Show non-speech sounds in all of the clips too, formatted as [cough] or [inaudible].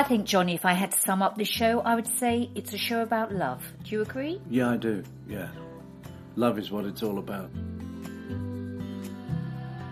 I think, Johnny, if I had to sum up this show, I would say it's a show about love. Do you agree? Yeah, I do. Yeah. Love is what it's all about.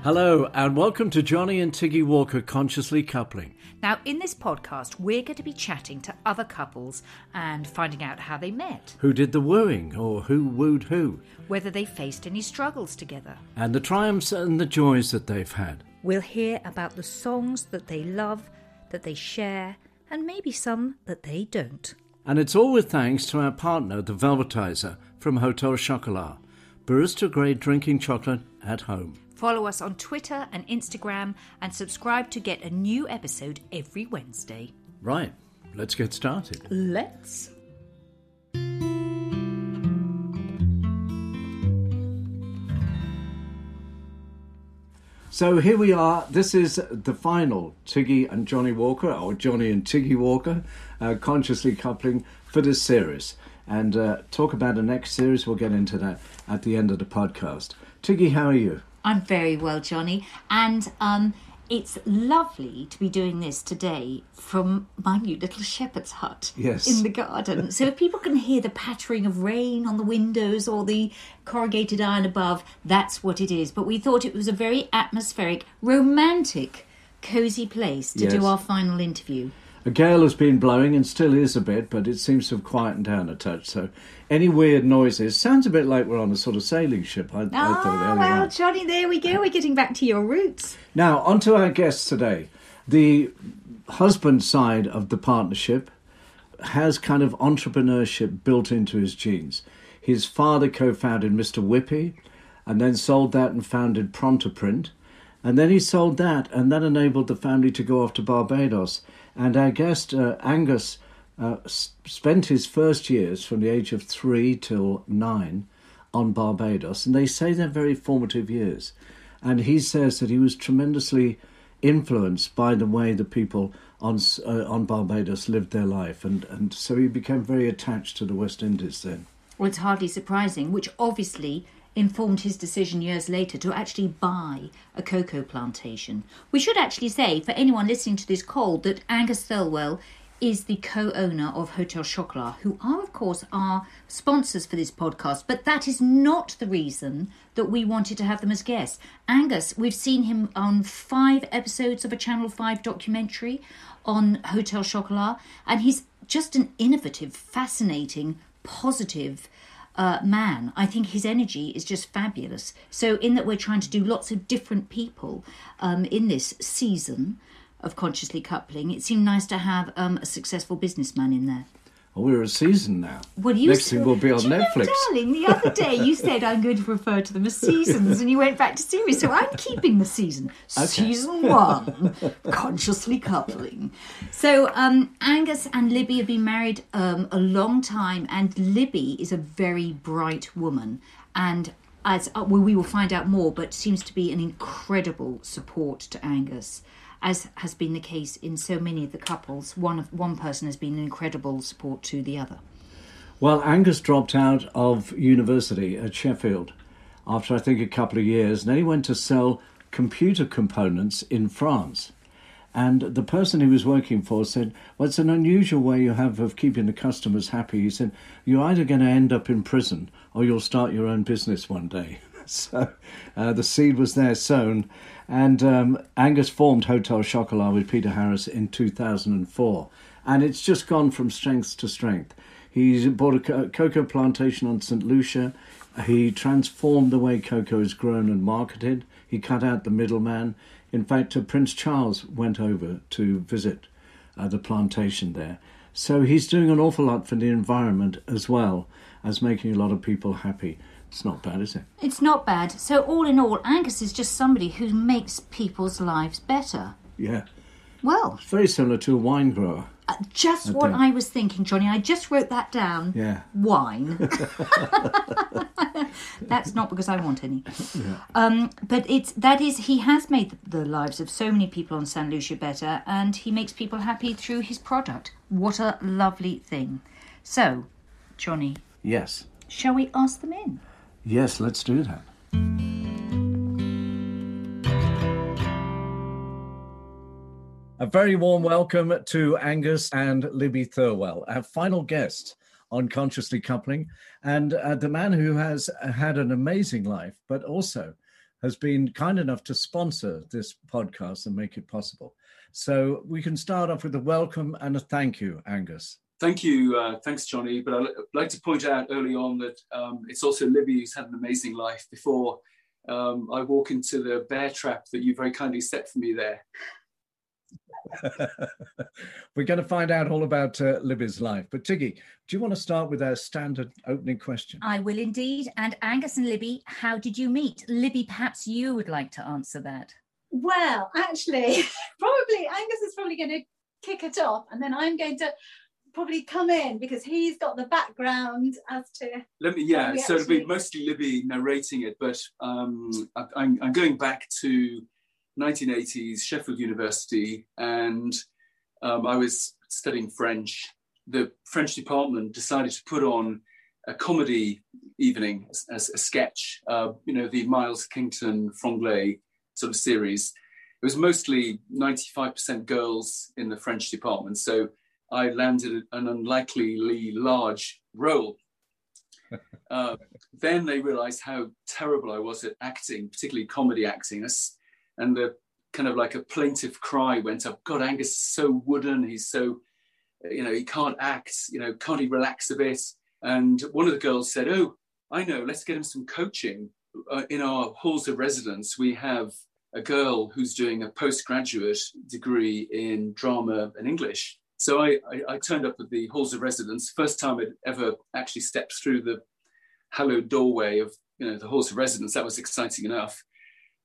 Hello, and welcome to Johnny and Tiggy Walker Consciously Coupling. Now, in this podcast, we're going to be chatting to other couples and finding out how they met, Who did the wooing, or who wooed who, whether they faced any struggles together. and the triumphs and the joys that they've had. We'll hear about the songs that they love, that they share, and maybe some that they don't. And it's all with thanks to our partner, the Velvetizer from Hotel Chocolat, barista grade drinking chocolate at home. Follow us on Twitter and Instagram and subscribe to get a new episode every Wednesday. Right, let's get started. Let's. So here we are. This is the final Tiggy and Johnny Walker, or Johnny and Tiggy Walker, uh, consciously coupling for this series. And uh, talk about the next series. We'll get into that at the end of the podcast. Tiggy, how are you? I'm very well, Johnny, and um, it's lovely to be doing this today from my new little shepherd's hut Yes. in the garden. so if people can hear the pattering of rain on the windows or the corrugated iron above, that's what it is. But we thought it was a very atmospheric, romantic, cosy place to Yes. do our final interview. A gale has been blowing and still is a bit, but it seems to have quietened down a touch. So any weird noises sounds a bit like we're on a sort of sailing ship. I, I thought Ah, earlier well, on. Johnny, there we go. We're getting back to your roots. Now, on to our guests today. The husband side of the partnership has kind of entrepreneurship built into his genes. His father co founded Mr. Whippy and then sold that and founded Prontoprint. And then he sold that, and that enabled the family to go off to Barbados. And our guest, uh, Angus, uh, spent his first years from the age of three till nine on Barbados, and they say they're very formative years. And he says that he was tremendously influenced by the way the people on uh, on Barbados lived their life, and, and so he became very attached to the West Indies then. Well, it's hardly surprising, which obviously informed his decision years later to actually buy a cocoa plantation. We should actually say, for anyone listening to this call, that Angus Thirlwell is the co-owner of Hotel Chocolat, who are, of course, our sponsors for this podcast. But that is not the reason that we wanted to have them as guests. Angus, we've seen him on five episodes of a Channel 5 documentary on Hotel Chocolat, and he's just an innovative, fascinating, positive uh, man. I think his energy is just fabulous. So, in that we're trying to do lots of different people um, in this season of consciously coupling, it seemed nice to have um, a successful businessman in there. Oh, we're a season now. Well, you Next said- thing will be on you know, Netflix. darling, the other day you [laughs] said I'm going to refer to them as seasons, and you went back to series. So I'm keeping the season. Season [laughs] one, consciously coupling. So um, Angus and Libby have been married um, a long time, and Libby is a very bright woman, and as uh, well, we will find out more, but seems to be an incredible support to Angus as has been the case in so many of the couples, one of one person has been an incredible support to the other. Well, Angus dropped out of university at Sheffield after I think a couple of years, and then he went to sell computer components in France. And the person he was working for said, Well, it's an unusual way you have of keeping the customers happy. He said, You're either going to end up in prison or you'll start your own business one day. [laughs] so uh, the seed was there sown. And um, Angus formed Hotel Chocolat with Peter Harris in 2004. And it's just gone from strength to strength. He's bought a co- cocoa plantation on St. Lucia. He transformed the way cocoa is grown and marketed. He cut out the middleman. In fact, uh, Prince Charles went over to visit uh, the plantation there. So he's doing an awful lot for the environment as well as making a lot of people happy. It's not bad, is it? It's not bad. So, all in all, Angus is just somebody who makes people's lives better. Yeah. Well, Very similar to a wine grower. uh, just what think. I was thinking, Johnny. I just wrote that down. Yeah. Wine. [laughs] [laughs] That's not because I want any. [laughs] Um, but it's that is he has made the lives of so many people on St. Lucia better, and he makes people happy through his product. What a lovely thing. So, Johnny, Yes. shall we ask them in? Yes, let's do that. A very warm welcome to Angus and Libby Thirlwell, our final guest on Consciously Coupling, and uh, the man who has had an amazing life, but also has been kind enough to sponsor this podcast and make it possible. So we can start off with a welcome and a thank you, Angus. Thank you. Uh, thanks, Johnny. But I'd like to point out early on that um, it's also Libby who's had an amazing life before um, I walk into the bear trap that you very kindly set for me there. [laughs] We're going to find out all about uh, Libby's life. But Tiggy, do you want to start with our standard opening question? I will indeed. And Angus and Libby, how did you meet? Libby, perhaps you would like to answer that. Well, actually, [laughs] probably Angus is probably going to kick it off, and then I'm going to probably come in because he's got the background as to. Let me, yeah. So it'll be mostly Libby narrating it, but um, I, I'm, I'm going back to 1980s, Sheffield University, and um, I was studying French. The French department decided to put on a comedy evening as, a sketch, uh, you know, the Miles Kington Franglais sort of series. It was mostly 95% girls in the French department. So I landed an unlikely large role. [laughs] Uh, then they realized how terrible I was at acting, particularly comedy acting and the kind of like a plaintive cry went up. God, Angus is so wooden. He's so, you know, he can't act. You know, can't he relax a bit? And one of the girls said, "Oh, I know. Let's get him some coaching." Uh, in our halls of residence, we have a girl who's doing a postgraduate degree in drama and English. So I, I, I turned up at the halls of residence. First time I'd ever actually stepped through the hallowed doorway of you know the halls of residence. That was exciting enough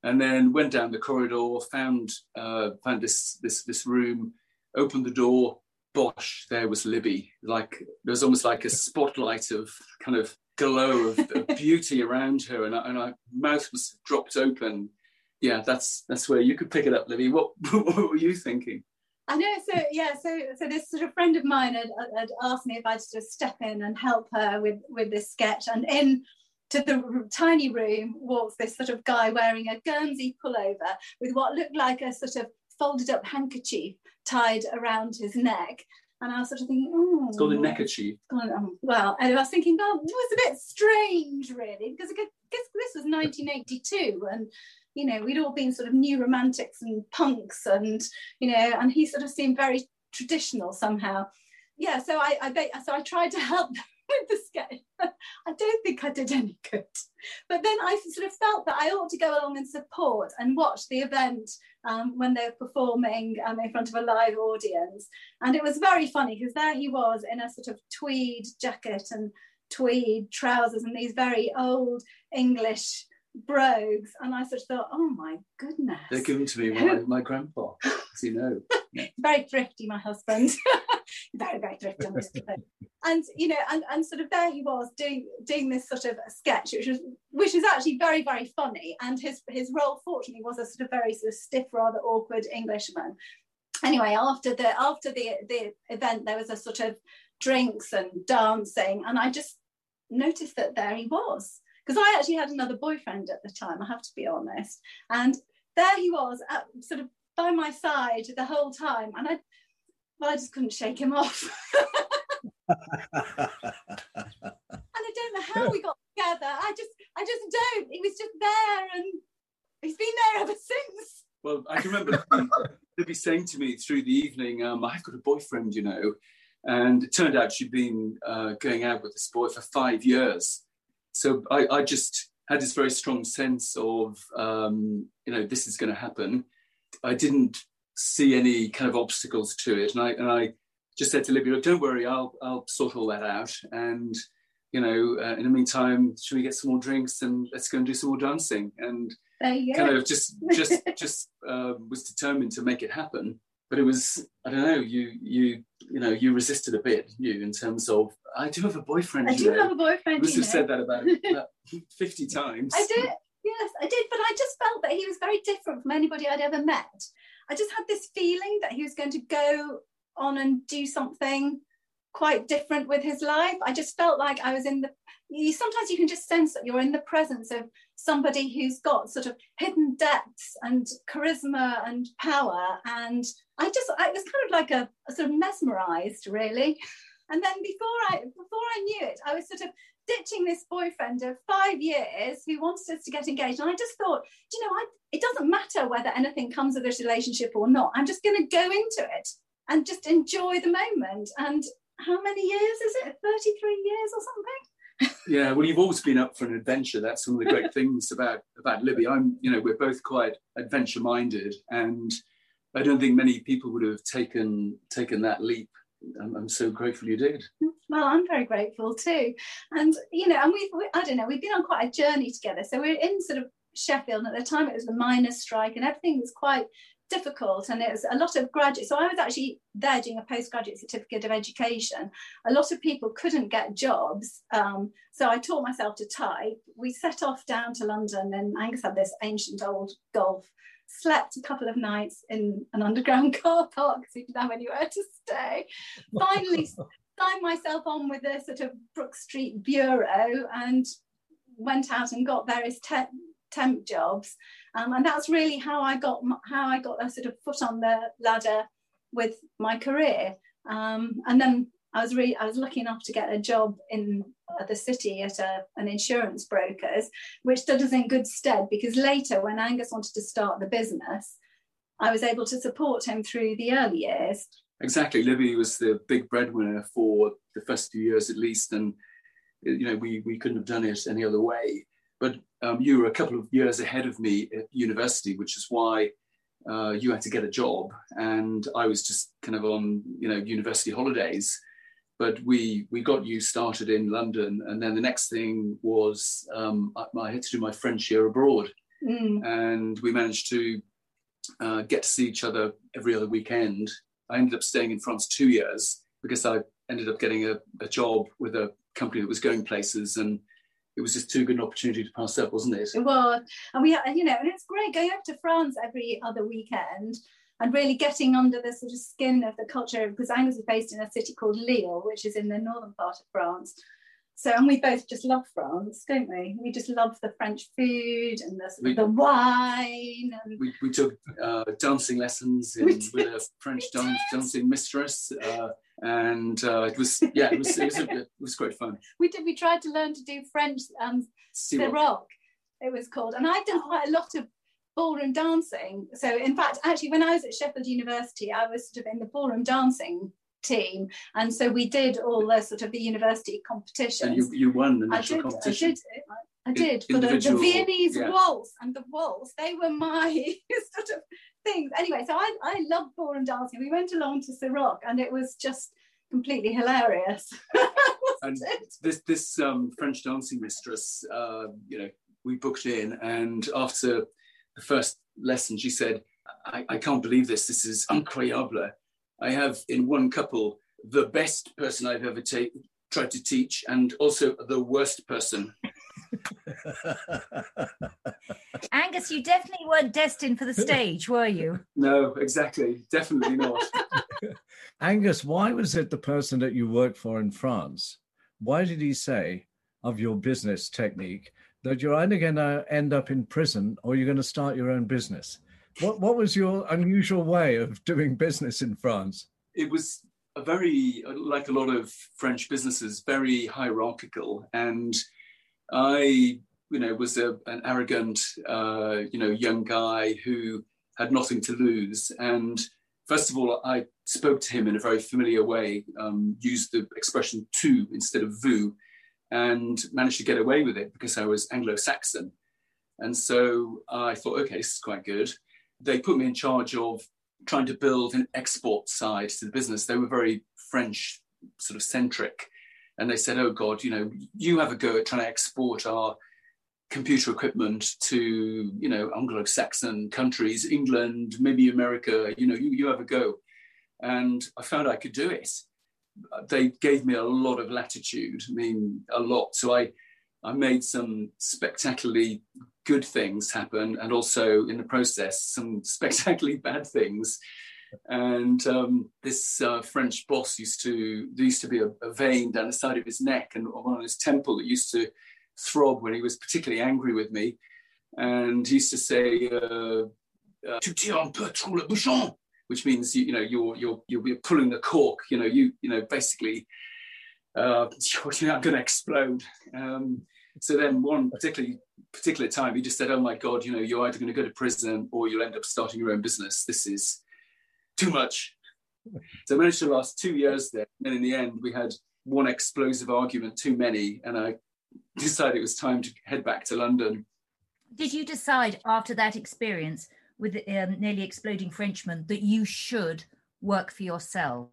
and then went down the corridor, found uh, found this this this room, opened the door. Bosh, there was Libby. Like there was almost like a [laughs] spotlight of kind of glow of, of [laughs] beauty around her, and, I, and my mouth was dropped open. Yeah, that's that's where you could pick it up, Libby. What [laughs] what were you thinking? I know. So yeah. So so this sort of friend of mine had, had asked me if I'd just step in and help her with with this sketch, and in to the tiny room walks this sort of guy wearing a Guernsey pullover with what looked like a sort of folded up handkerchief tied around his neck. And I was sort of thinking, oh. It's called a neckerchief. Um, well, and I was thinking, well, it was a bit strange, really, because I guess this was 1982 and, you know, we'd all been sort of new romantics and punks and, you know, and he sort of seemed very traditional somehow. Yeah, so I, I so I tried to help [laughs] with the sketch. I don't think I did any good. But then I sort of felt that I ought to go along and support and watch the event um, when they were performing um, in front of a live audience. And it was very funny because there he was in a sort of tweed jacket and tweed trousers and these very old English brogues. And I sort of thought, oh my goodness. They're given to me by [laughs] my grandpa, as you know. Yeah. [laughs] very thrifty, my husband. [laughs] very, very thrifty and you know and, and sort of there he was doing doing this sort of sketch which was which is actually very very funny and his his role fortunately was a sort of very sort of stiff rather awkward englishman anyway after the after the the event there was a sort of drinks and dancing and i just noticed that there he was because i actually had another boyfriend at the time i have to be honest and there he was at, sort of by my side the whole time and i well, i just couldn't shake him off [laughs] and I don't know how we got together. I just, I just don't. He was just there, and he's been there ever since. Well, I can remember they'd [laughs] be saying to me through the evening, um, "I've got a boyfriend, you know," and it turned out she'd been uh, going out with this boy for five years. So I, I just had this very strong sense of, um, you know, this is going to happen. I didn't see any kind of obstacles to it, and I and I just said to Libby, look, "Don't worry, I'll I'll sort all that out." And you know, uh, in the meantime, should we get some more drinks and let's go and do some more dancing? And kind of just just [laughs] just uh, was determined to make it happen. But it was I don't know you you you know you resisted a bit you in terms of I do have a boyfriend. I do know. have a boyfriend. must have said that about, [laughs] about fifty times. I did. Yes, I did. But I just felt that he was very different from anybody I'd ever met. I just had this feeling that he was going to go on and do something quite different with his life. I just felt like I was in the you sometimes you can just sense that you're in the presence of somebody who's got sort of hidden depths and charisma and power. And i just i was kind of like a, a, sort of mesmerized really. And then before i before i knew it i was sort of ditching this boyfriend of five years who wanted us to get engaged. And i just thought you know I, it doesn't matter whether anything comes of this relationship or not. I'm just going to go into it and just enjoy the moment. And how many years is it 33 years or something yeah, well, you've always been up for an adventure. That's one of the great [laughs] things about about Libby. I'm, you know, we're both quite adventure minded, and I don't think many people would have taken taken that leap. I'm, I'm so grateful you did. Well, I'm very grateful too, and you know, and we've we, I don't know, we've been on quite a journey together. So we're in sort of Sheffield, and at the time it was the miners' strike, and everything was quite difficult and it was a lot of graduate so i was actually there doing a postgraduate certificate of education. A lot of people couldn't get jobs um, so i taught myself to type. We set off down to london and angus had this ancient old golf slept a couple of nights in an underground [laughs] car park because we didn't have anywhere to stay. Finally [laughs] signed myself on with a sort of brook street bureau and went out and got various te- temp jobs um, and that's really how I got how I got a sort of foot on the ladder with my career. Um, and then I was really I was lucky enough to get a job in the city at a, an insurance broker's, which stood us in good stead because later when Angus wanted to start the business, I was able to support him through the early years. Exactly, Libby was the big breadwinner for the first few years at least, and you know we we couldn't have done it any other way. But um, you were a couple of years ahead of me at university, which is why uh, you had to get a job, and I was just kind of on you know university holidays. But we we got you started in London, and then the next thing was um, I, I, had to do my French year abroad, mm. and we managed to uh, get to see each other every other weekend. I ended up staying in France two years because I ended up getting a, a job with a company that was going places and it was just too good an opportunity to pass up, wasn't it? It was, and we, you know, and it's great going up to France every other weekend and really getting under the sort of skin of the culture because Angus is based in a city called Lille, which is in the northern part of France. So, and we both just love France, don't we? We just love the French food and the, we, the wine. And... We, we took uh, dancing lessons in, [laughs] with a French dance, dancing mistress. Uh, and uh, it was yeah, it was it was, it was great fun. We did. We tried to learn to do French um, the rock. It was called, and I'd done quite a lot of ballroom dancing. So in fact, actually, when I was at Sheffield University, I was sort of in the ballroom dancing team, and so we did all the sort of the university competitions. And you, you won the national I did, competition. I did. I did for the, the Viennese yeah. waltz and the waltz. They were my [laughs] sort of things. Anyway, so I, I love ballroom dancing. We went along to Ciroc and it was just completely hilarious. [laughs] and this this um, French dancing mistress, uh, you know, we booked in, and after the first lesson, she said, I, I can't believe this. This is incroyable. I have in one couple the best person I've ever ta- tried to teach, and also the worst person. Angus, you definitely weren't destined for the stage, were you? No, exactly. Definitely not. [laughs] Angus, why was it the person that you worked for in France? Why did he say of your business technique that you're either going to end up in prison or you're going to start your own business? What, what was your unusual way of doing business in France? It was a very, like a lot of French businesses, very hierarchical. And I you know, was a, an arrogant, uh, you know, young guy who had nothing to lose. And first of all, I spoke tu him in a very familiar way, um, used the expression "to" instead of "vous," and managed to get away with it because I was Anglo-Saxon. And so I thought, okay, this is quite good. They put me in charge of trying to build an export side to the business. They were very French sort of centric. And they said, oh God, you know, you have a go at trying to export our computer equipment to you know Anglo-Saxon countries, England, maybe America. You know, you, you have a go, and I found I could do it. They gave me a lot of latitude. I mean, a lot. So I I made some spectacularly good things happen, and also in the process some [laughs] spectacularly bad things. And um, this uh, French boss used to there used to be a, a, vein down the side of his neck and on his temple that used to throb when he was particularly angry with me, and he used to say, uh, uh, "Tu tires un peu trop le bouchon," which means you, you know you're you're you're pulling the cork. You know you you know basically uh, [laughs] you're going to explode. Um, so then one particularly particular time, he just said, "Oh my God, you know, you're either going to go to prison or you'll end up starting your own business. This is too much." So I managed to last two years there, and in the end, we had one explosive argument too many, and I decided it was time to head back to London. Did you decide after that experience with um, nearly exploding Frenchman that you should work for yourself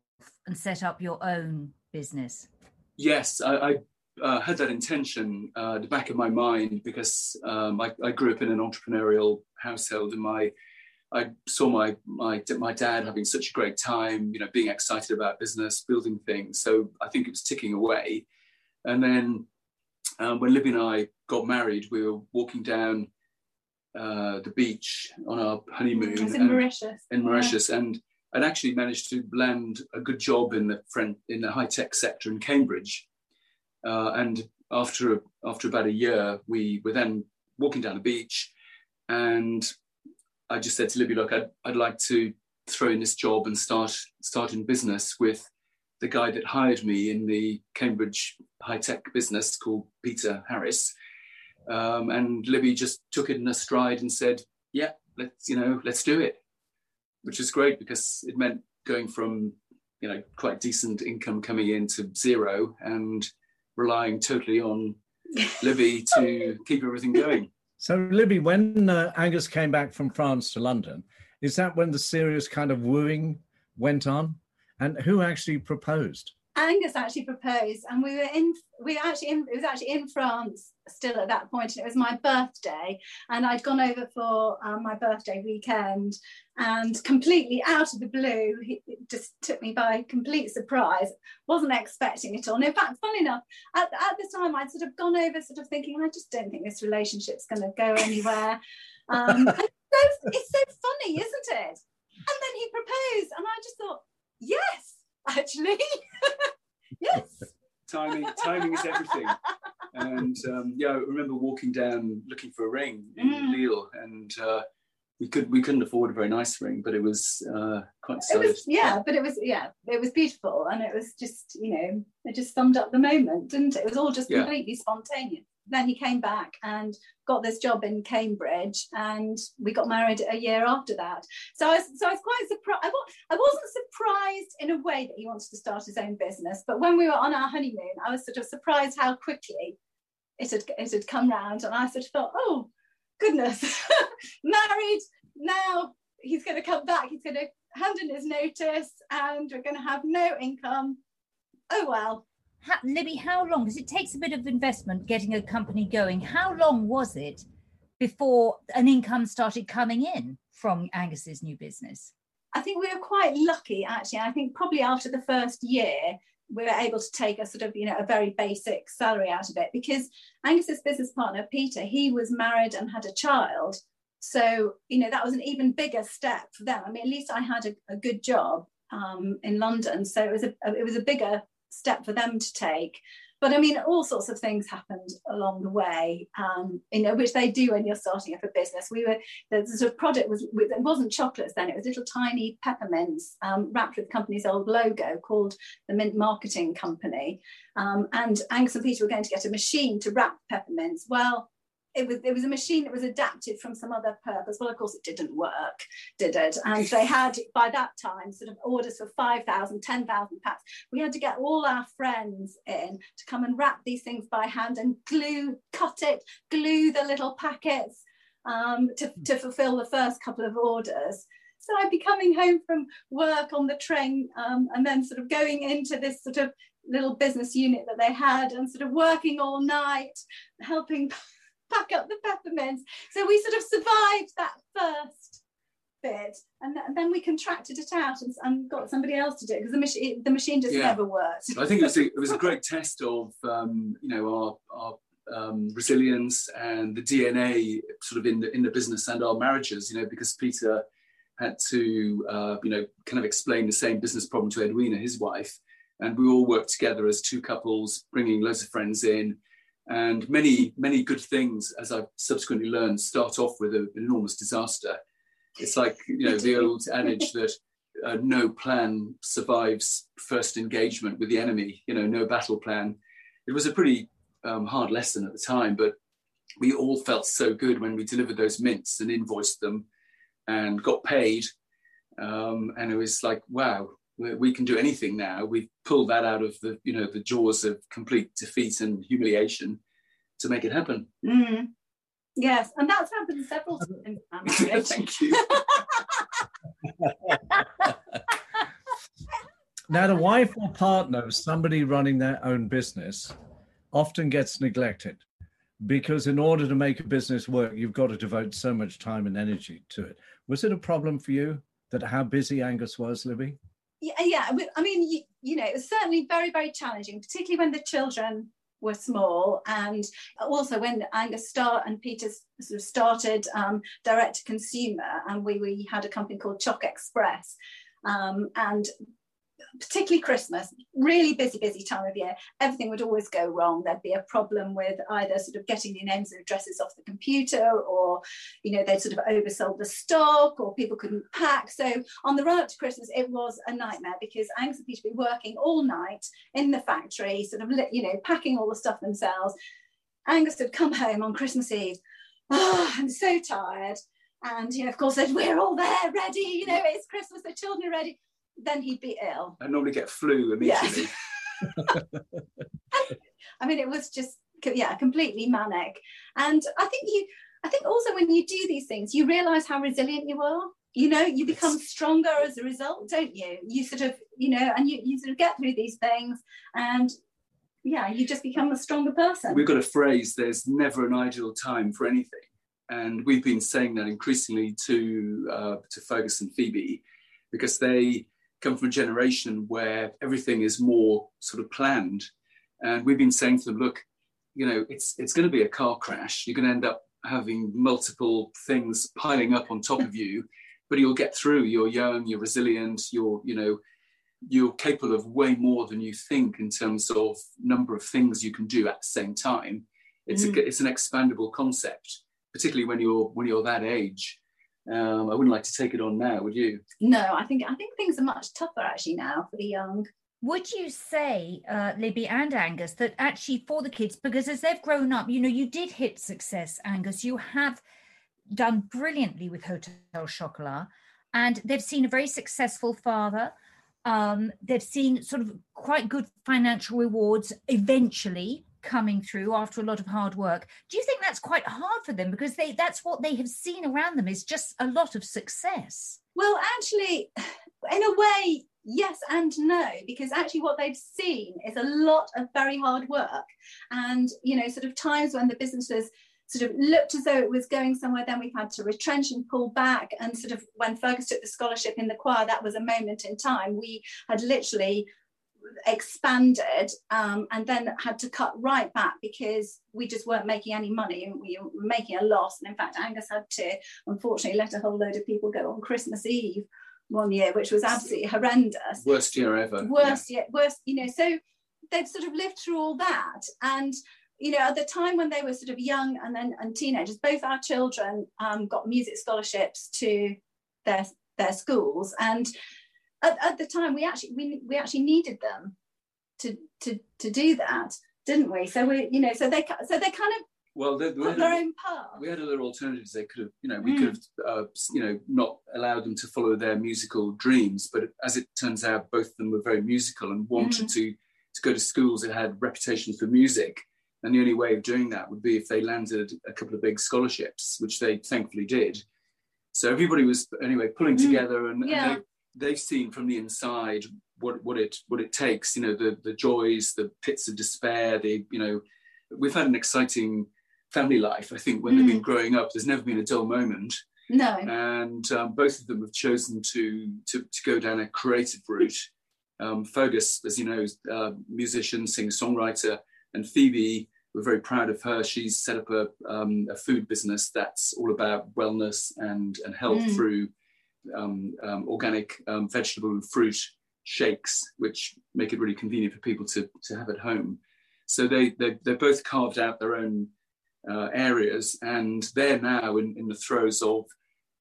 and set up your own business? Yes, I, I uh, had that intention uh, at the back of my mind because um, I, I, grew up in an entrepreneurial household, and my I saw my my my dad having such a great time, you know, being excited about business, building things. So I think it was ticking away. And then um, when Libby and I got married, we were walking down uh, the beach on our honeymoon. It was in Mauritius. In Mauritius, yeah. and I'd actually managed to land a good job in the friend in the high tech sector in Cambridge. Uh, and after after about a year, we were then walking down the beach, and I just said to Libby, "Look, I'd, I'd like to throw in this job and start start in business with the guy that hired me in the Cambridge high tech business called Peter Harris." Um, and Libby just took it in a stride and said, "Yeah, let's you know, let's do it," which is great because it meant going from you know quite decent income coming in to zero and relying totally on [laughs] Libby to keep everything going. So, Libby, when uh, Angus came back from France to London, is that when the serious kind of wooing went on? And who actually proposed? Angus actually proposed, and we were in. We were actually in. It was actually in France still at that point, and it was my birthday, and I'd gone over for um, my birthday weekend, and completely out of the blue, he just took me by complete surprise. wasn't expecting it all. And in fact, funny enough, at, at the time, I'd sort of gone over, sort of thinking, I just don't think this relationship's going to go anywhere. Um, so, it's so funny, isn't it? And then he proposed, and I just thought, yes actually. Timing, timing is everything. And um, yeah, I remember walking down looking for a ring in mm. Lille, and uh, we could we couldn't afford a very nice ring, but it was uh, quite solid. Was, yeah, but it was yeah, it was beautiful, and it was just you know it just summed up the moment, didn't it? It was all just yeah. completely spontaneous then he came back and got this job in Cambridge, and we got married a year after that. So I was, so I was quite surprised. I, wasn't surprised in a way that he wanted to start his own business, but when we were on our honeymoon, I was sort of surprised how quickly it had it had come round, and I sort of thought, oh goodness, [laughs] married now. He's going to come back. He's going to hand in his notice, and we're going to have no income. Oh well, how, Libby, how long? Because it takes a bit of investment getting a company going. How long was it before an income started coming in from Angus's new business? I think we were quite lucky, actually. I think probably after the first year, we were able to take a sort of, you know, a very basic salary out of it because Angus's business partner, Peter, he was married and had a child. So, you know, that was an even bigger step for them. I mean, at least I had a, a good job um, in London. So it was a, it was a bigger step for them to take. But I mean, all sorts of things happened along the way, um, you know, which they do when you're starting up a business. We were the sort of product was it wasn't chocolates then; it was little tiny peppermints um, wrapped with the company's old logo called the Mint Marketing Company. Um, and Angus and Peter were going to get a machine to wrap peppermints. Well, it was it was a machine that was adapted from some other purpose. Well, of course, it didn't work, did it? And they had by that time sort of orders for 5,000, 10,000 packs. We had to get all our friends in to come and wrap these things by hand and glue, cut it, glue the little packets um, to, to fulfill the first couple of orders. So I'd be coming home from work on the train um, and then sort of going into this sort of little business unit that they had and sort of working all night, helping pack up the peppermints. So we sort of survived that first bit and, th- and then we contracted it out and, and, got somebody else to do it because the machine the machine just yeah. never worked. I think it was, a, it was a great test of um, you know our, our um, resilience and the DNA sort of in the in the business and our marriages. You know because Peter had to, uh, you know, kind of explain the same business problem to Edwina, his wife. And we all worked together as two couples, bringing loads of friends in. And many, many good things, as I've subsequently learned, start off with a, an enormous disaster. It's like, you know, the old adage that uh, no plan survives first engagement with the enemy, you know, no battle plan. It was a pretty um, hard lesson at the time, but we all felt so good when we delivered those mints and invoiced them and got paid. Um, and it was like, wow, we can do anything now. We've pulled that out of the, you know, the jaws of complete defeat and humiliation to make it happen. Mm. Yes, and that's happened several times. [laughs] Thank you. [laughs] now, the wife or partner of somebody running their own business often gets neglected because in order to make a business work, you've got to devote so much time and energy to it. Was it a problem for you that how busy Angus was, Libby? Yeah, yeah. I mean, you, you know, it was certainly very, very challenging, particularly when the children were small and also when Angus Star and Peter sort of started um, direct to consumer and we, we had a company called Choc Express um, and particularly Christmas, really busy, busy time of year, everything would always go wrong. There'd be a problem with either sort of getting the names and addresses off the computer, or you know, they'd sort of oversold the stock, or people couldn't pack. So on the run up to Christmas, it was a nightmare because Angus and Peter be working all night in the factory, sort of you know, packing all the stuff themselves. Angus would come home on Christmas Eve. Oh, I'm so tired. And you know, of course, said we're all there, ready. You know, it's Christmas. The children are ready then he'd be ill. I normally get flu immediately. Yes. [laughs] I mean, it was just yeah, completely manic. And I think you, I think also when you do these things, you realise how resilient you are. You know, you become stronger as a result, don't you? You sort of, you know, and you, you sort of get through these things and yeah, you just become a stronger person. We've got a phrase, there's never an ideal time for anything. And we've been saying that increasingly to uh, to Fergus and Phoebe because they come from a generation where everything is more sort of planned. And we've been saying to them, look, you know, it's it's going to be a car crash. You're going to end up having multiple things piling up on top of you, but you'll get through. You're young, you're resilient, you're, you know, you're capable of way more than you think in terms of number of things you can do at the same time. It's mm. a, it's an expandable concept, particularly when you're when you're that age. Um, I wouldn't like to take it on now, would you? No, I think I think things are much tougher actually now for the young. Would you say, uh, Libby and Angus, that actually for the kids, because as they've grown up, you know, you did hit success, Angus. You have done brilliantly with Hotel Chocolat, and they've seen a very successful father. Um, they've seen sort of quite good financial rewards eventually coming through after a lot of hard work. Do you think that's quite hard for them? Because they that's what they have seen around them is just a lot of success. Well actually [sighs] in a way yes and no because actually what they've seen is a lot of very hard work. And you know sort of times when the businesses sort of looked as though it was going somewhere then we've had to retrench and pull back. And sort of when fergus took the scholarship in the choir that was a moment in time. We had literally expanded um, and then had to cut right back because we just weren't making any money and we were making a loss. And in fact, Angus had to unfortunately let a whole load of people go on Christmas Eve one year, which was absolutely horrendous. Worst year ever. Worst yeah. year, worst, you know, so they've sort of lived through all that. And you know, at the time when they were sort of young and then and teenagers, both our children um, got music scholarships to their their schools, and at, at the time we actually we, we actually needed them to to to do that didn't we so we you know so they so they kind of well they, put their a, own path we had other alternatives they could have you know we mm. could have uh, you know not allowed them to follow their musical dreams but as it turns out both of them were very musical and wanted mm. to to go to schools that had reputations for music and the only way of doing that would be if they landed a couple of big scholarships which they thankfully did so everybody was anyway pulling mm. together and, yeah. and they've seen from the inside what what it what it takes you know the the joys the pits of despair the you know we've had an exciting family life i think when mm. they've been growing up there's never been a dull moment no and um, both of them have chosen to to, to go down a creative route um, fergus as you know is a musician singer songwriter and phoebe we're very proud of her she's set up a, um, a food business that's all about wellness and and health mm. through um, um, organic um, vegetable and fruit shakes, which make it really convenient for people to, to have at home. So they, they, they're both carved out their own uh, areas and they're now in, in the throes of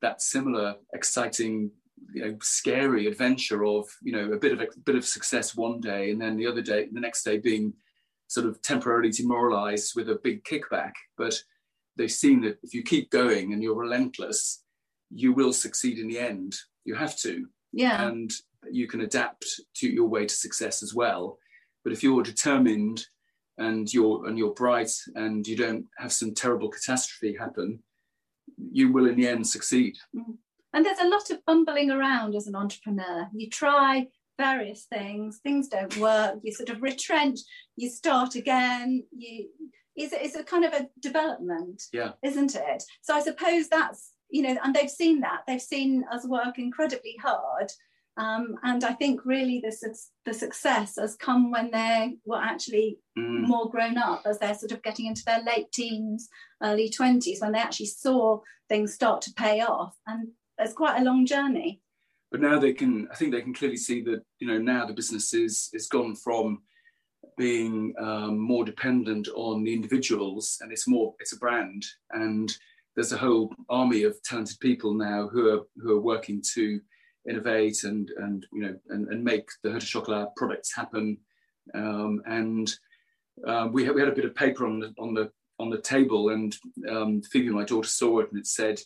that similar exciting you know scary adventure of you know a bit of a bit of success one day and then the other day the next day being sort of temporarily demoralized with a big kickback but they've seen that if you keep going and you're relentless you will succeed in the end you have to yeah and you can adapt to your way to success as well but if you're determined and you're and you're bright and you don't have some terrible catastrophe happen you will in the end succeed mm. And there's a lot of bumbling around as an entrepreneur. You try various things, things don't work, you sort of retrench, you start again, you it's, it's a kind of a development, yeah, isn't it? So I suppose that's you know, and they've seen that. They've seen us work incredibly hard. Um, and I think really the, the success has come when they were actually mm. more grown up, as they're sort of getting into their late teens, early 20s, when they actually saw things start to pay off. And it's quite a long journey. But now they can, I think they can clearly see that, you know, now the business is, is gone from being um, more dependent on the individuals and it's more, it's a brand. And there's a whole army of talented people now who are, who are working to innovate and, and you know, and, and make the Hotel Chocolat products happen. Um, and uh, we, had, we had a bit of paper on the, on the, on the table and um, Phoebe, my daughter, saw it and it said,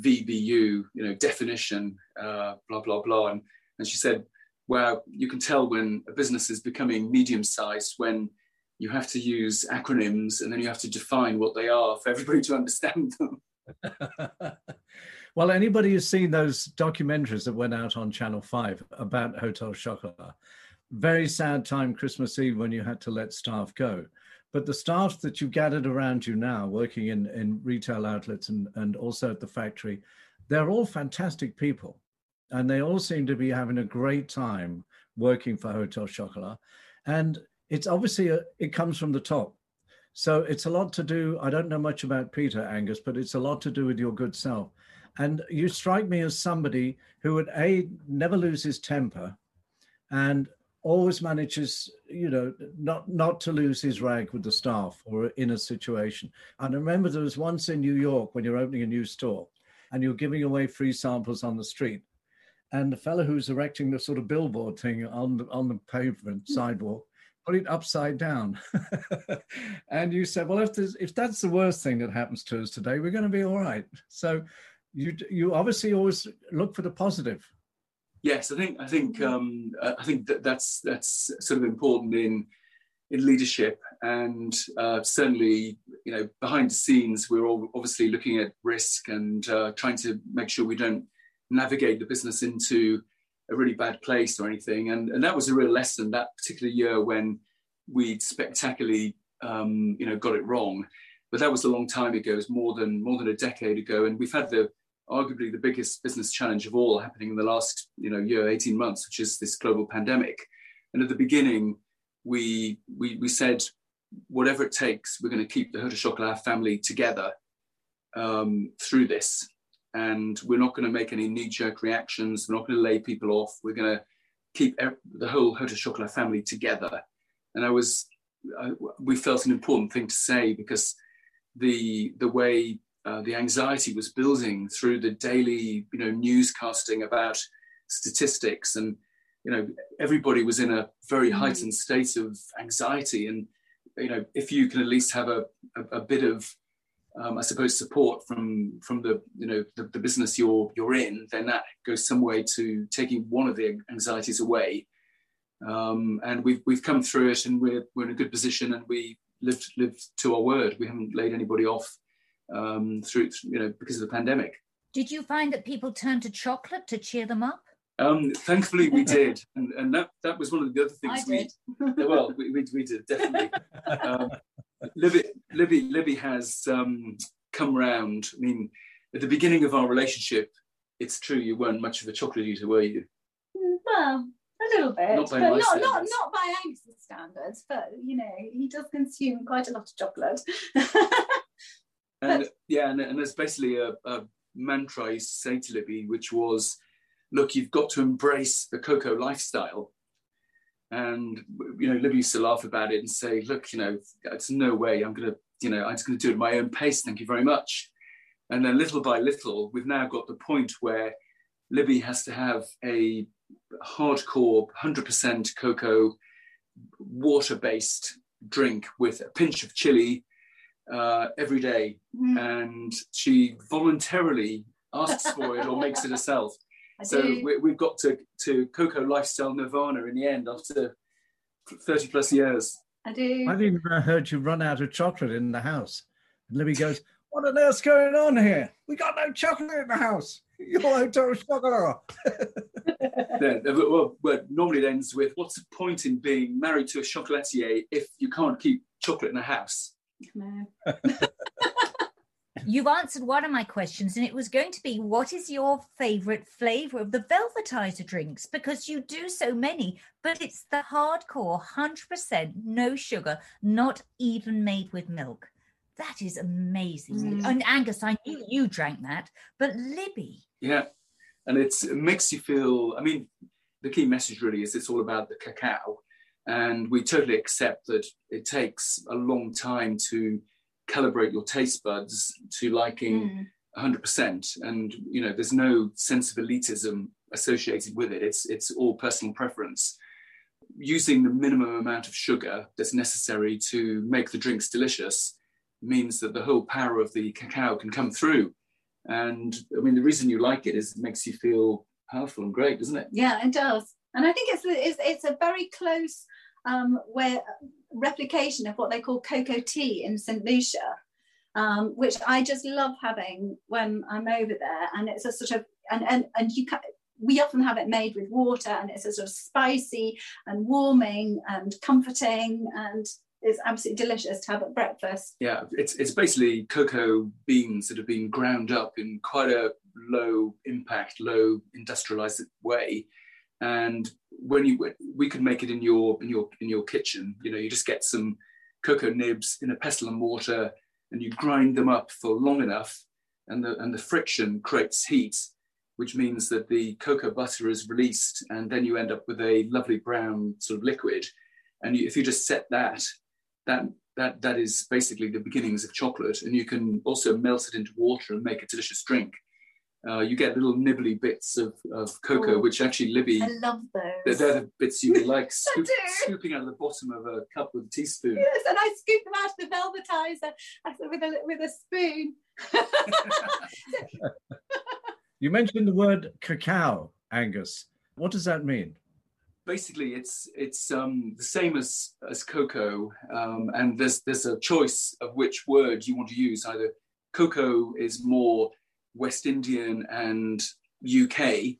VBU, you know, definition, uh, blah, blah, blah. And, and she said, well, you can tell when a business is becoming medium sized when you have to use acronyms and then you have to define what they are for everybody to understand them. [laughs] well, anybody who's seen those documentaries that went out on Channel 5 about Hotel Chocolat, very sad time Christmas Eve when you had to let staff go. But the staff that you've gathered around you now, working in, in retail outlets and, and also at the factory, they're all fantastic people. And they all seem to be having a great time working for Hotel Chocolat. And it's obviously, a, it comes from the top. So it's a lot to do. I don't know much about Peter Angus, but it's a lot to do with your good self. And you strike me as somebody who would a never lose his temper, and always manages, you know, not not to lose his rag with the staff or in a situation. And I remember there was once in New York when you're opening a new store and you're giving away free samples on the street. And the fellow who's erecting the sort of billboard thing on the, on the pavement hmm. sidewalk put it upside down. [laughs] and you said, well, if, if that's the worst thing that happens to us today, we're going to be all right. So you, you obviously always look for the positive. Yes, I think I think um, I think that that's that's sort of important in in leadership, and uh, certainly you know behind the scenes we're all obviously looking at risk and uh, trying to make sure we don't navigate the business into a really bad place or anything. And and that was a real lesson that particular year when we'd spectacularly um, you know got it wrong. But that was a long time ago. It was more than more than a decade ago, and we've had the arguably the biggest business challenge of all happening in the last you know year 18 months which is this global pandemic and at the beginning we we, we said whatever it takes we're going to keep the Hotel Chocolat family together um, through this and we're not going to make any knee-jerk reactions we're not going to lay people off we're going to keep the whole Hotel Chocolat family together and I was I, we felt an important thing to say because the the way uh, the anxiety was building through the daily, you know, newscasting about statistics, and you know, everybody was in a very mm. heightened state of anxiety. And you know, if you can at least have a, a, a bit of, um, I suppose, support from from the you know the, the, business you're you're in, then that goes some way to taking one of the anxieties away. Um, and we've we've come through it, and we're we're in a good position, and we lived lived to our word. We haven't laid anybody off um, through, you know, because of the pandemic. Did you find that people turned to chocolate to cheer them up? Um, thankfully, we did, and, and that, that was one of the other things I we did. [laughs] well, we, we, we, did definitely. [laughs] Um, Libby, Libby, Libby has um, come round. I mean, at the beginning of our relationship, it's true you weren't much of a chocolate eater, were you? Well, a little bit, not by but not, not not by Angus's standards. But you know, he does consume quite a lot of chocolate. [laughs] and yeah, and, and there's basically a, a, mantra I used to say to Libby, which was, look, you've got to embrace the cocoa lifestyle. And, you know, Libby used to laugh about it and say, look, you know, it's no way I'm going to, you know, I'm just going to do it at my own pace. Thank you very much. And then little by little, we've now got the point where Libby has to have a hardcore 100% cocoa water based drink with a pinch of chili uh, every day. Mm. And she voluntarily asks for it or makes it herself. I so we, have got to, to cocoa lifestyle nirvana in the end after 30 plus years. I do. I've even heard you run out of chocolate in the house. And Libby goes, What on earth's going on here? We got no chocolate in the house. You're Hotel Chocolat. [laughs] yeah, well, well, normally it ends with what's the point in being married to a chocolatier if you can't keep chocolate in the house? No. [laughs] [laughs] You've answered one of my questions, and it was going to be what is your favorite flavor of the velvetizer drinks? Because you do so many, but it's the hardcore 100% no sugar, not even made with milk. That is amazing. Mm. And Angus, I knew you drank that, but Libby. Yeah. And it makes you feel, I mean, the key message really is it's all about the cacao. And we totally accept that it takes a long time to calibrate your taste buds to liking mm. 100%. And, you know, there's no sense of elitism associated with it. It's, it's all personal preference. Using the minimum amount of sugar that's necessary to make the drinks delicious means that the whole power of the cacao can come through. And I mean, the reason you like it is it makes you feel powerful and great, doesn't it? Yeah, it does. And I think it's it's, it's a very close um, where replication of what they call cocoa tea in St. Lucia, um, which I just love having when I'm over there. And it's a sort of and and and you we often have it made with water, and it's a sort of spicy and warming and comforting and it's absolutely delicious to have at breakfast. Yeah, it's it's basically cocoa beans that have been ground up in quite a low impact, low industrialized way. And when you we could make it in your in your in your kitchen, you know, you just get some cocoa nibs in a pestle and mortar, and you grind them up for long enough, and the and the friction creates heat, which means that the cocoa butter is released, and then you end up with a lovely brown sort of liquid. And you, if you just set that that that that is basically the beginnings of chocolate, and you can also melt it into water and make a delicious drink. Uh, you get little nibbly bits of, of cocoa, oh, which actually Libby. I love those. They're, they're the bits you [laughs] like scoop, scooping out of the bottom of a cup with a teaspoon. Yes, and I scoop them out of the velvetizer with a with a spoon. [laughs] you mentioned the word cacao, Angus. What does that mean? basically it's it's um, the same as as cocoa, um, and there's there's a choice of which word you want to use. Either cocoa is more West Indian and UK,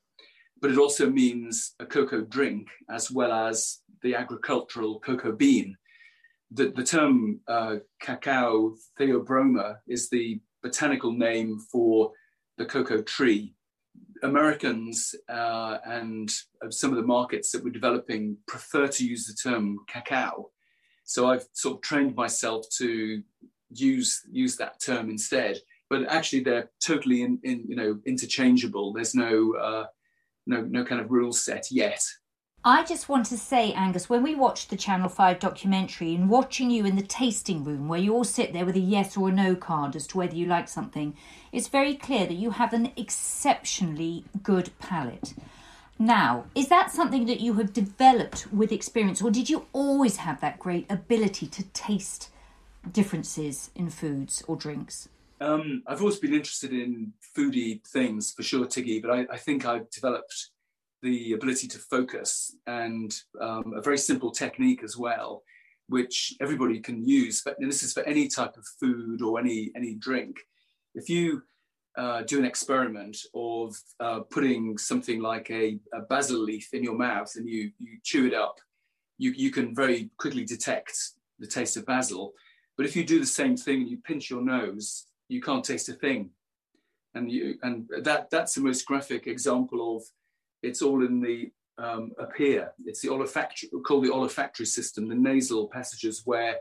but it also means a cocoa drink as well as the agricultural cocoa bean. The, the term uh, cacao theobroma is the botanical name for the cocoa tree Americans uh, and some of the markets that we're developing prefer to use the term cacao. So I've sort of trained myself to use use that term instead. But actually, they're totally in, in you know interchangeable. There's no uh, no no kind of rule set yet. I just want to say, Angus, when we watched the Channel 5 documentary and watching you in the tasting room where you all sit there with a yes or a no card as to whether you like something, it's very clear that you have an exceptionally good palate. Now, is that something that you have developed with experience, or did you always have that great ability to taste differences in foods or drinks? Um, I've always been interested in foodie things for sure, Tiggy, but I, I think I've developed the ability to focus and um, a very simple technique as well, which everybody can use. But this is for any type of food or any any drink. If you uh, do an experiment of uh, putting something like a, a, basil leaf in your mouth and you you chew it up, you you can very quickly detect the taste of basil. But if you do the same thing and you pinch your nose, you can't taste a thing. And you and that that's the most graphic example of it's all in the um, up here. It's the olfactory, called the olfactory system, the nasal passages where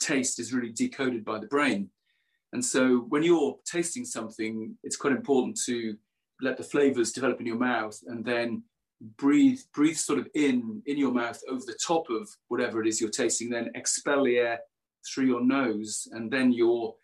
taste is really decoded by the brain. And so when you're tasting something, it's quite important to let the flavors develop in your mouth and then breathe breathe sort of in in your mouth over the top of whatever it is you're tasting then expel the air through your nose and then you're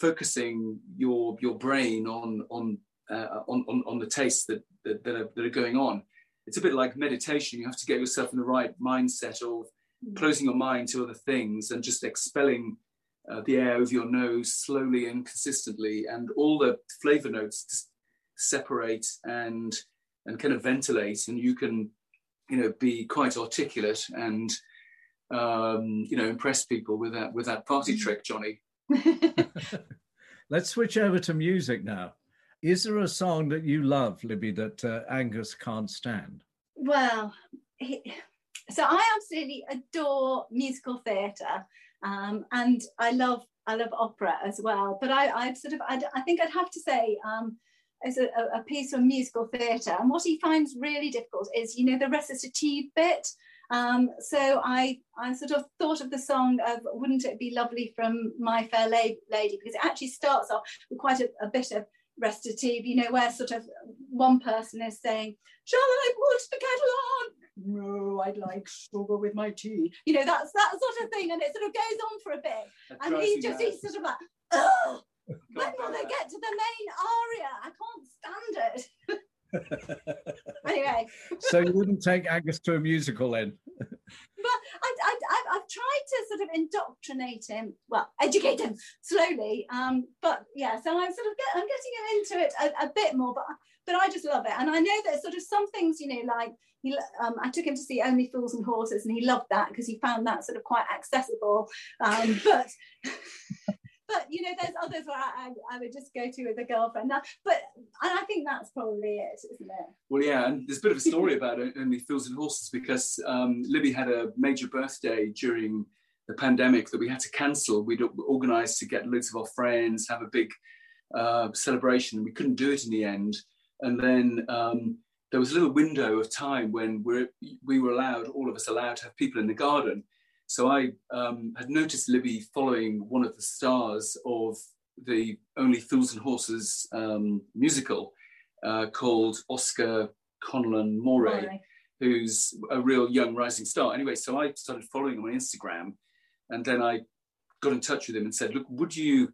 focusing your your brain on on uh, on, on, on the tastes that, that that, are, that are going on it's a bit like meditation you have to get yourself in the right mindset of mm. closing your mind to other things and just expelling uh, the air over your nose slowly and consistently and all the flavor notes separate and and kind of ventilate and you can you know be quite articulate and um, you know impress people with that with that party mm. trick johnny [laughs] let's switch over to music now is there a song that you love libby that uh, angus can't stand well he, so i absolutely adore musical theatre um, and i love i love opera as well but i i sort of i, I think i'd have to say um, as a, a piece of musical theatre. And what he finds really difficult is, you know, the recitative bit. Um, so I, I sort of thought of the song of "Wouldn't It Be Lovely" from My Fair Lady because it actually starts off with quite a, a bit of recitative, you know, where sort of one person is saying, "Shall I put the kettle on?" No, I'd like sugar with my tea. You know, that's that sort of thing, and it sort of goes on for a bit, and he just he's sort of like, "Oh." [laughs] when will they get to the main aria? I can't stand it. [laughs] [laughs] anyway. so you wouldn't take Angus to a musical then? [laughs] but I, I, have tried to sort of indoctrinate him, well, educate him slowly. Um, but yeah, so I'm sort of get, I'm getting him into it a, a, bit more. But but I just love it, and I know that sort of some things, you know, like he, um, I took him to see Only Fools and Horses, and he loved that because he found that sort of quite accessible. Um, but [laughs] but you know, there's others where I, I, would just go to with a girlfriend. Now, but and I think that's probably it, isn't it? Well, yeah, and there's a bit of a story about it Only Fools and Horses because um, Libby had a major birthday during the pandemic that we had to cancel. We'd organised to get loads of our friends, have a big uh, celebration. We couldn't do it in the end, and then. Um, there was a little window of time when we're, we were allowed, all of us allowed to have people in the garden. So I um, had noticed Libby following one of the stars of the Only Fools and Horses um, musical uh, called Oscar Conlon-Morrey, who's a real young rising star. Anyway, so I started following him on Instagram, and then I got in touch with him and said, "Look, would you?"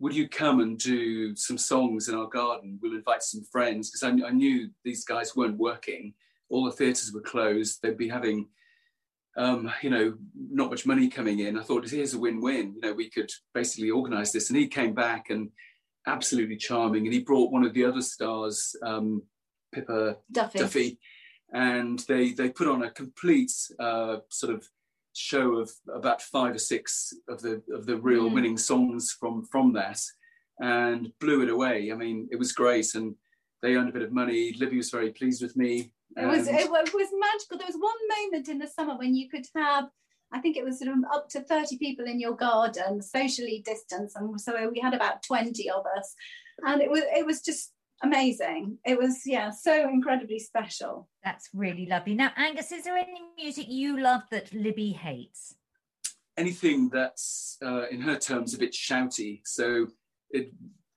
Would you come and do some songs in our garden? We'll invite some friends because I, I knew these guys weren't working. All the theatres were closed. They'd be having um, you know, not much money coming in. I thought, here's a win-win. You know, we could basically organise this. And he came back and absolutely charming. And he brought one of the other stars, um, Pippa Duffy. Duffy, and they they put on a complete uh, sort of show of about five or six of the of the real mm. winning songs from from that, and blew it away. I mean, it was great, and they earned a bit of money. Libby was very pleased with me. It was it, was magical. There was one moment in the summer when you could have, I think it was sort of up to thirty people in your garden, socially distanced, and so we had about twenty of us, and it was it was just amazing. It was yeah, so incredibly special. That's really lovely. Now, Angus, is there any music you love that Libby hates? Anything that's uh, in her terms a bit shouty. So it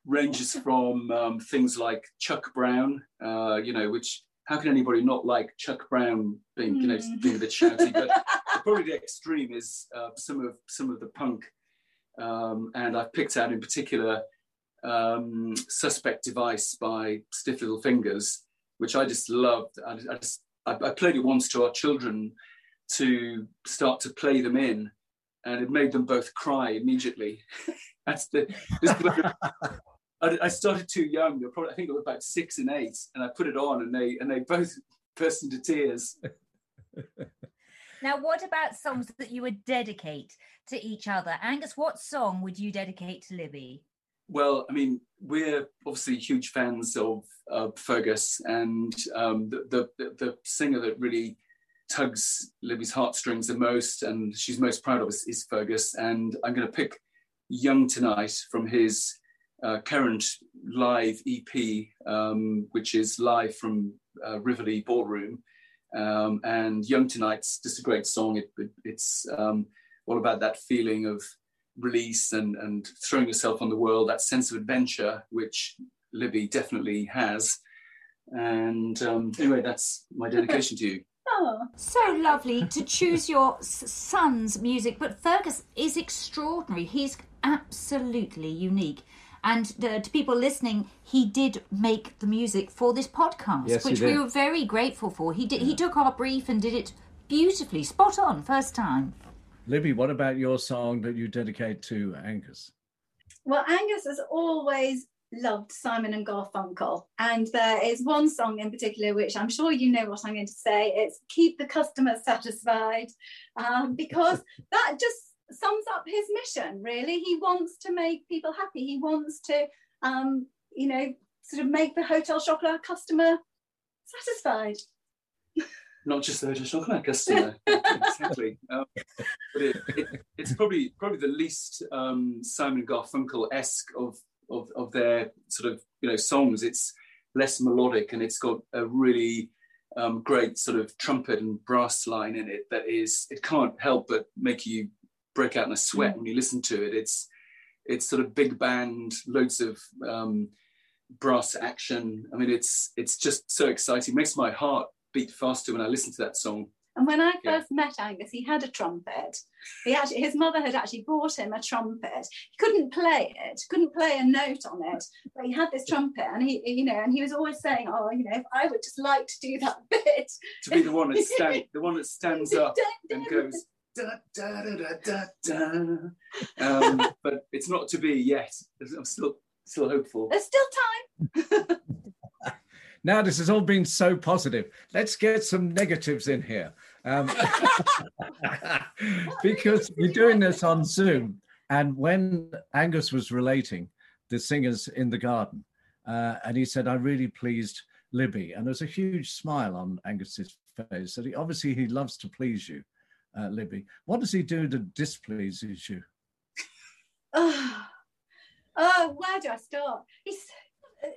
ranges from um, things like Chuck Brown, uh, you know, which how can anybody not like Chuck Brown being, you know, hmm. being a bit shouty? But [laughs] probably the extreme is uh, some of some of the punk, um, and I've picked out in particular um, "Suspect Device" by Stiff Little Fingers, which I just loved. I, I just I, I played it once to our children to start to play them in, and it made them both cry immediately. [laughs] That's the [laughs] I, I started too young. Probably, I think, they were about six and eight, and I put it on, and they and they both [laughs] burst into tears. now, what about songs that you would dedicate to each other? Angus, what song would you dedicate to Libby? Well, I mean, we're obviously huge fans of uh, Fergus, and um, the, the the singer that really tugs Libby's heartstrings the most, and she's most proud of is Fergus. And I'm going to pick "Young Tonight" from his uh, current live EP, um, which is live from uh, Rivoli Ballroom. Um, and Young Tonight's just a great song. It, it, it's um, all about that feeling of release and and throwing yourself on the world, that sense of adventure, which Libby definitely has. And um, anyway, that's my dedication to you. [laughs] Oh. So lovely to choose your son's music, but Fergus is extraordinary. He's absolutely unique. And uh, to people listening, he did make the music for this podcast, yes, which we were very grateful for. He did. Yeah. He took our brief and did it beautifully, spot on, first time. Libby, what about your song that you dedicate to Angus? Well, Angus has always loved Simon and Garfunkel, and there is one song in particular which I'm sure you know what I'm going to say. It's "Keep the Customer Satisfied," um, because [laughs] that just sums up his mission. Really, he wants to make people happy. He wants to, um, you know, sort of make the Hotel Chocolat customer satisfied. not just the Hotel Chocolat customer. [laughs] exactly. Um, but it, it, it's probably probably the least um, Simon Garfunkel esque of, of of their sort of you know songs. It's less melodic and it's got a really um, great sort of trumpet and brass line in it that is it can't help but make you break out in a sweat mm. when you listen to it. It's it's sort of big band, loads of um, brass action. I mean, it's it's just so exciting. It makes my heart beat faster when I listen to that song. And when I first yeah. met Angus, he had a trumpet. He actually, his mother had actually bought him a trumpet. He couldn't play it, couldn't play a note on it, but he had this trumpet, and he, you know, and he was always saying, "Oh, you know, if I would just like to do that [laughs] bit." To be the one that [laughs] stands, the one that stands up and goes. Da, da, da, da, um, [laughs] but it's not to be yet. I'm still still hopeful. There's still time. Now this has all been so positive. Let's get some negatives in here. Um, [laughs] because we're doing this on Zoom. And when Angus was relating the singers in the garden, uh, and he said, I really pleased Libby. And there's a huge smile on Angus's face. that he, obviously he loves to please you, uh, Libby. What does he do that displeases you? [sighs] Oh, oh, where do I start? He's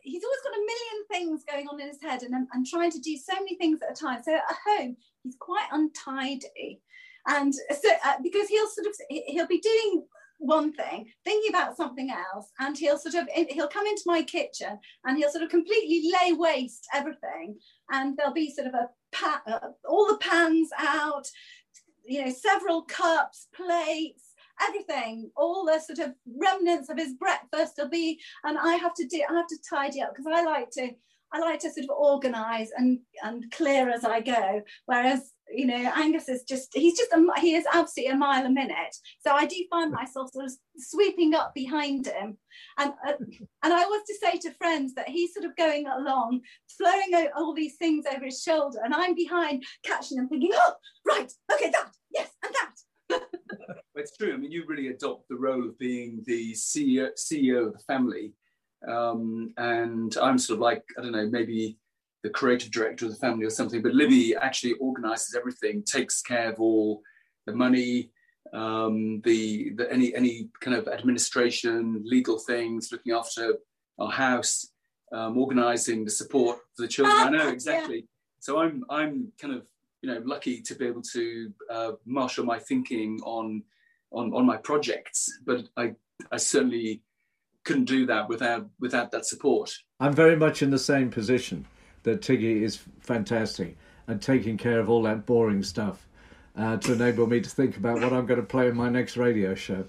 he's always got a million things going on in his head and, and trying to do so many things at a time. So at home, he's quite untidy. And so, uh, because he'll sort of, he'll be doing one thing, thinking about something else, and he'll sort of, he'll come into my kitchen and he'll sort of completely lay waste everything. And there'll be sort of a, uh, all the pans out, you know, several cups, plates, everything, all the sort of remnants of his breakfast will be, and I have to do, I have to tidy up because I like to, I like to sort of organise and and clear as I go. Whereas you know Angus is just, he's just, a, he is absolutely a mile a minute. So I do find myself sort of sweeping up behind him, and uh, and I was to say to friends that he's sort of going along, throwing all these things over his shoulder, and I'm behind catching them, thinking, oh right, okay, that, yes, and that [laughs] it's true. I mean, you really adopt the role of being the CEO, CEO of the family. Um, and I'm sort of like, I don't know, maybe the creative director of the family or something. But Libby actually organizes everything, takes care of all the money, um, the, the any any kind of administration, legal things, looking after our house, um, organizing the support for the children. I know [laughs] exactly. Yeah. So I'm I'm kind of you know lucky to be able to uh, marshal my thinking on on on my projects but i i certainly couldn't do that without without that support i'm very much in the same position that tiggy is fantastic and taking care of all that boring stuff uh, to enable me to think about what i'm going to play in my next radio show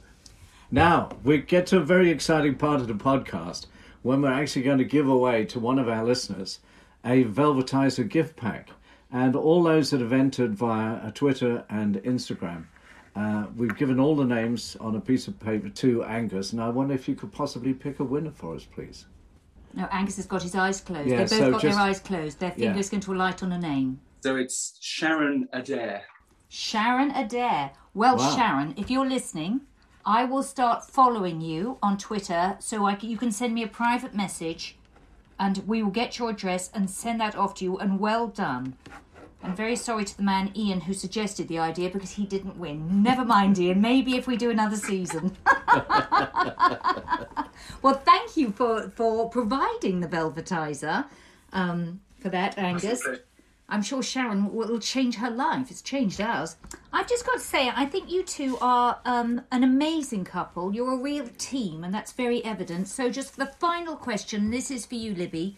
now we get to a very exciting part of the podcast when we're actually going to give away to one of our listeners a velvetizer gift pack and all those that have entered via uh, Twitter and Instagram. Uh, we've given all the names on a piece of paper to Angus, and I wonder if you could possibly pick a winner for us, please. No, Angus has got his eyes closed. Yeah, They've both so got just, their eyes closed. Their fingers yeah. going to alight on a name. So it's Sharon Adair. Sharon Adair. Well, wow. Sharon, if you're listening, I will start following you on Twitter so I can, you can send me a private message and we will get your address and send that off to you. And well done. I'm very sorry to the man Ian who suggested the idea because he didn't win. Never mind, Ian. Maybe if we do another season. [laughs] well, thank you for for providing the velvetizer um, for that, Angus. I'm sure Sharon will change her life. It's changed ours. I've just got to say, I think you two are um, an amazing couple. You're a real team, and that's very evident. So, just the final question this is for you, Libby.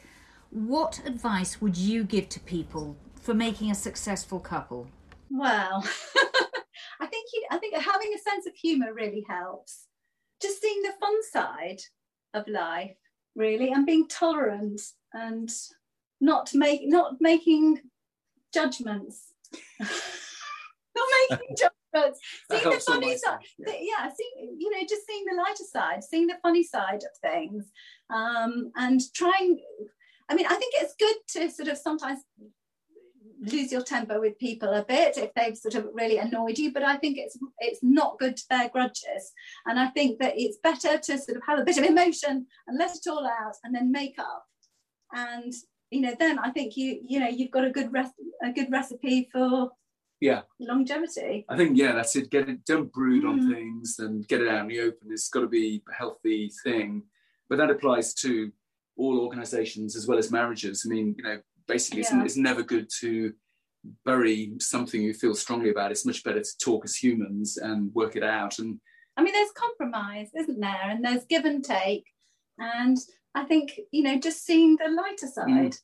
What advice would you give to people for making a successful couple? Well, [laughs] I think you, I think having a sense of humour really helps. Just seeing the fun side of life, really, and being tolerant and not make not making judgments. [laughs] not making [laughs] judgments. seeing the funny side. Yeah. yeah, seeing you know, just seeing the lighter side, seeing the funny side of things, um, and trying. I mean, I think it's good to sort of sometimes lose your temper with people a bit if they've sort of really annoyed you but i think it's it's not good to bear grudges. And i think that it's better to sort of have a bit of emotion and let it all out and then make up. And you know then i think you you know you've got a good rest a good recipe for yeah. longevity. I think yeah that's it. Get it don't brood mm. on things and get it out in the open. It's got to be a healthy thing. But that applies to all organizations as well as marriages. I mean you know basically yeah. it's, it's never good to bury something you feel strongly about it's much better to talk as humans and work it out and i mean there's compromise isn't there and there's give and take and I think, you know, just seeing the lighter mm. side. Mm.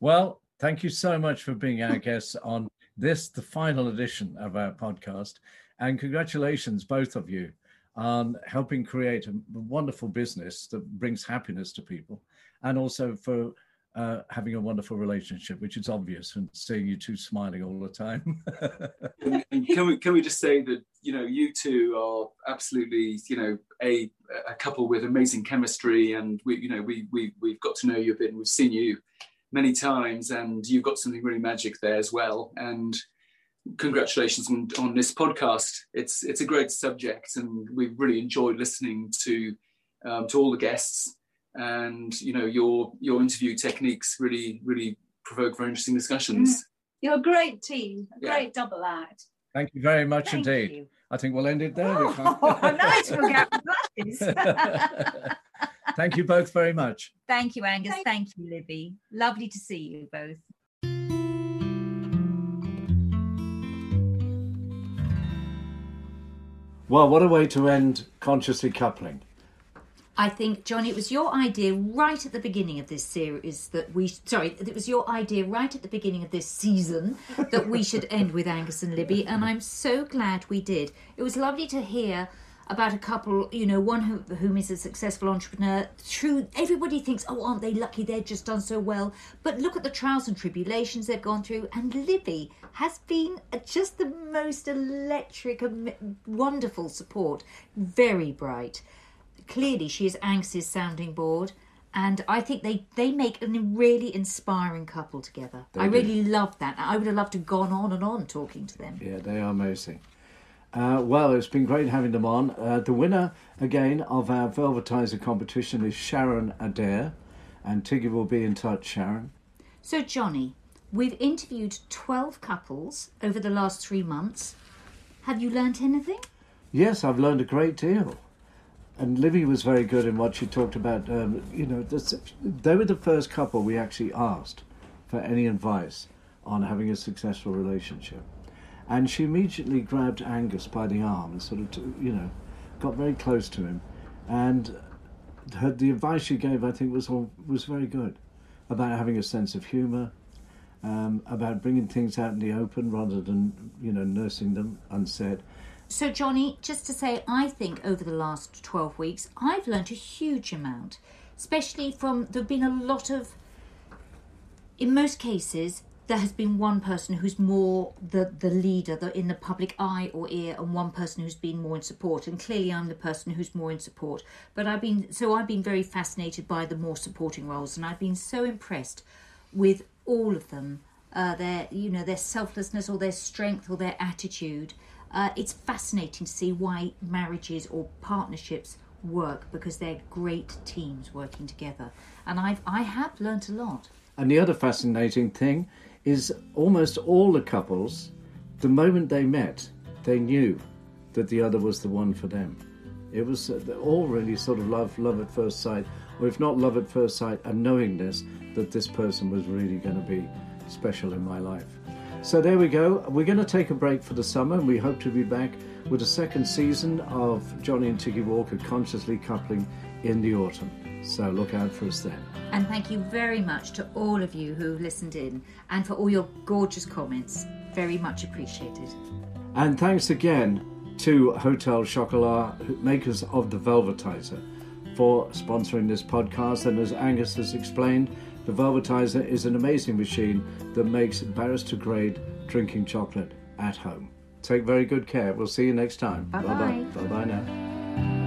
Well, thank you so much for being our guest [laughs] on this, the final edition of our podcast. And congratulations, both of you, on helping create a wonderful business that brings happiness to people and also for uh, having a wonderful relationship, which is obvious and seeing you two smiling all the time. [laughs] and can we can we just say that you know you two are absolutely you know a a couple with amazing chemistry, and we you know we we we've got to know you a bit, and we've seen you many times, and you've got something really magic there as well, and. Congratulations on, on this podcast. It's it's a great subject, and we've really enjoyed listening to um, to all the guests and you know your your interview techniques really really provoke very interesting discussions. Mm. You're a great team, a yeah. great double act. Thank you very much Thank indeed. You. I think we'll end it there. Oh, [laughs] nice. We'll get [laughs] Thank you both very much. Thank you, Angus. Thank, Thank you, Libby. Lovely to see you both. Well, what a way to end consciously coupling. I think, John, it was your idea right at the beginning of this series that we, sorry, it was your idea right at the beginning of this season that we should end with Angus and Libby, and I'm so glad we did. It was lovely to hear about a couple, you know, one who, whom is a successful entrepreneur. Through everybody thinks, oh, aren't they lucky? They've just done so well. But look at the trials and tribulations they've gone through. And Libby has been just the most electric, wonderful support. Very bright clearly she is Angus's sounding board and I think they they make a really inspiring couple together. They I do. really love that. I would have loved to have gone on and on talking to them. Yeah, they are amazing. Uh, well, it's been great having them on. Uh, the winner again of our Velvetizer competition is Sharon Adair, and Tiggy will be in touch. Sharon. So Johnny, we've interviewed twelve couples over the last three months. Have you learnt anything? Yes, I've learned a great deal and Libby was very good in what she talked about. Um, you know, this, they were the first couple we actually asked for any advice on having a successful relationship, and she immediately grabbed Angus by the arm and sort of, you know, got very close to him, and her, the advice she gave, I think, was all, was very good about having a sense of humour. Um, about bringing things out in the open rather than you know nursing them unsaid, so, Johnny, just to say, I think over the last 12 weeks, I've learned a huge amount, especially from there have been a lot of, in most cases, there has been one person who's more the, the leader the, in the public eye or ear and one person who's been more in support. And clearly i'm the person who's more in support. But i've been so i've been very fascinated by the more supporting roles and i've been so impressed with all of them. Uh, their you know their selflessness or their strength or their attitude uh, it's fascinating to see why marriages or partnerships work because they're great teams working together. And I've, I have learnt a lot. And the other fascinating thing is almost all the couples, the moment they met, they knew that the other was the one for them. It was uh, all really sort of love, love at first sight. or if not love at first sight, a knowingness that this person was really going to be special in my life. So there we go. We're going to take a break for the summer, and we hope to be back with a second season of Johnny and Tiggy Walker consciously coupling in the autumn. So look out for us then. And thank you very much to all of you who listened in and for all your gorgeous comments. Very much appreciated. And thanks again to Hotel Chocolat, makers of the Velvetizer, for sponsoring this podcast. And as Angus has explained, the Velvetizer is an amazing machine that makes barista grade drinking chocolate at home. Take very good care. We'll see you next time. Bye bye. Bye bye now.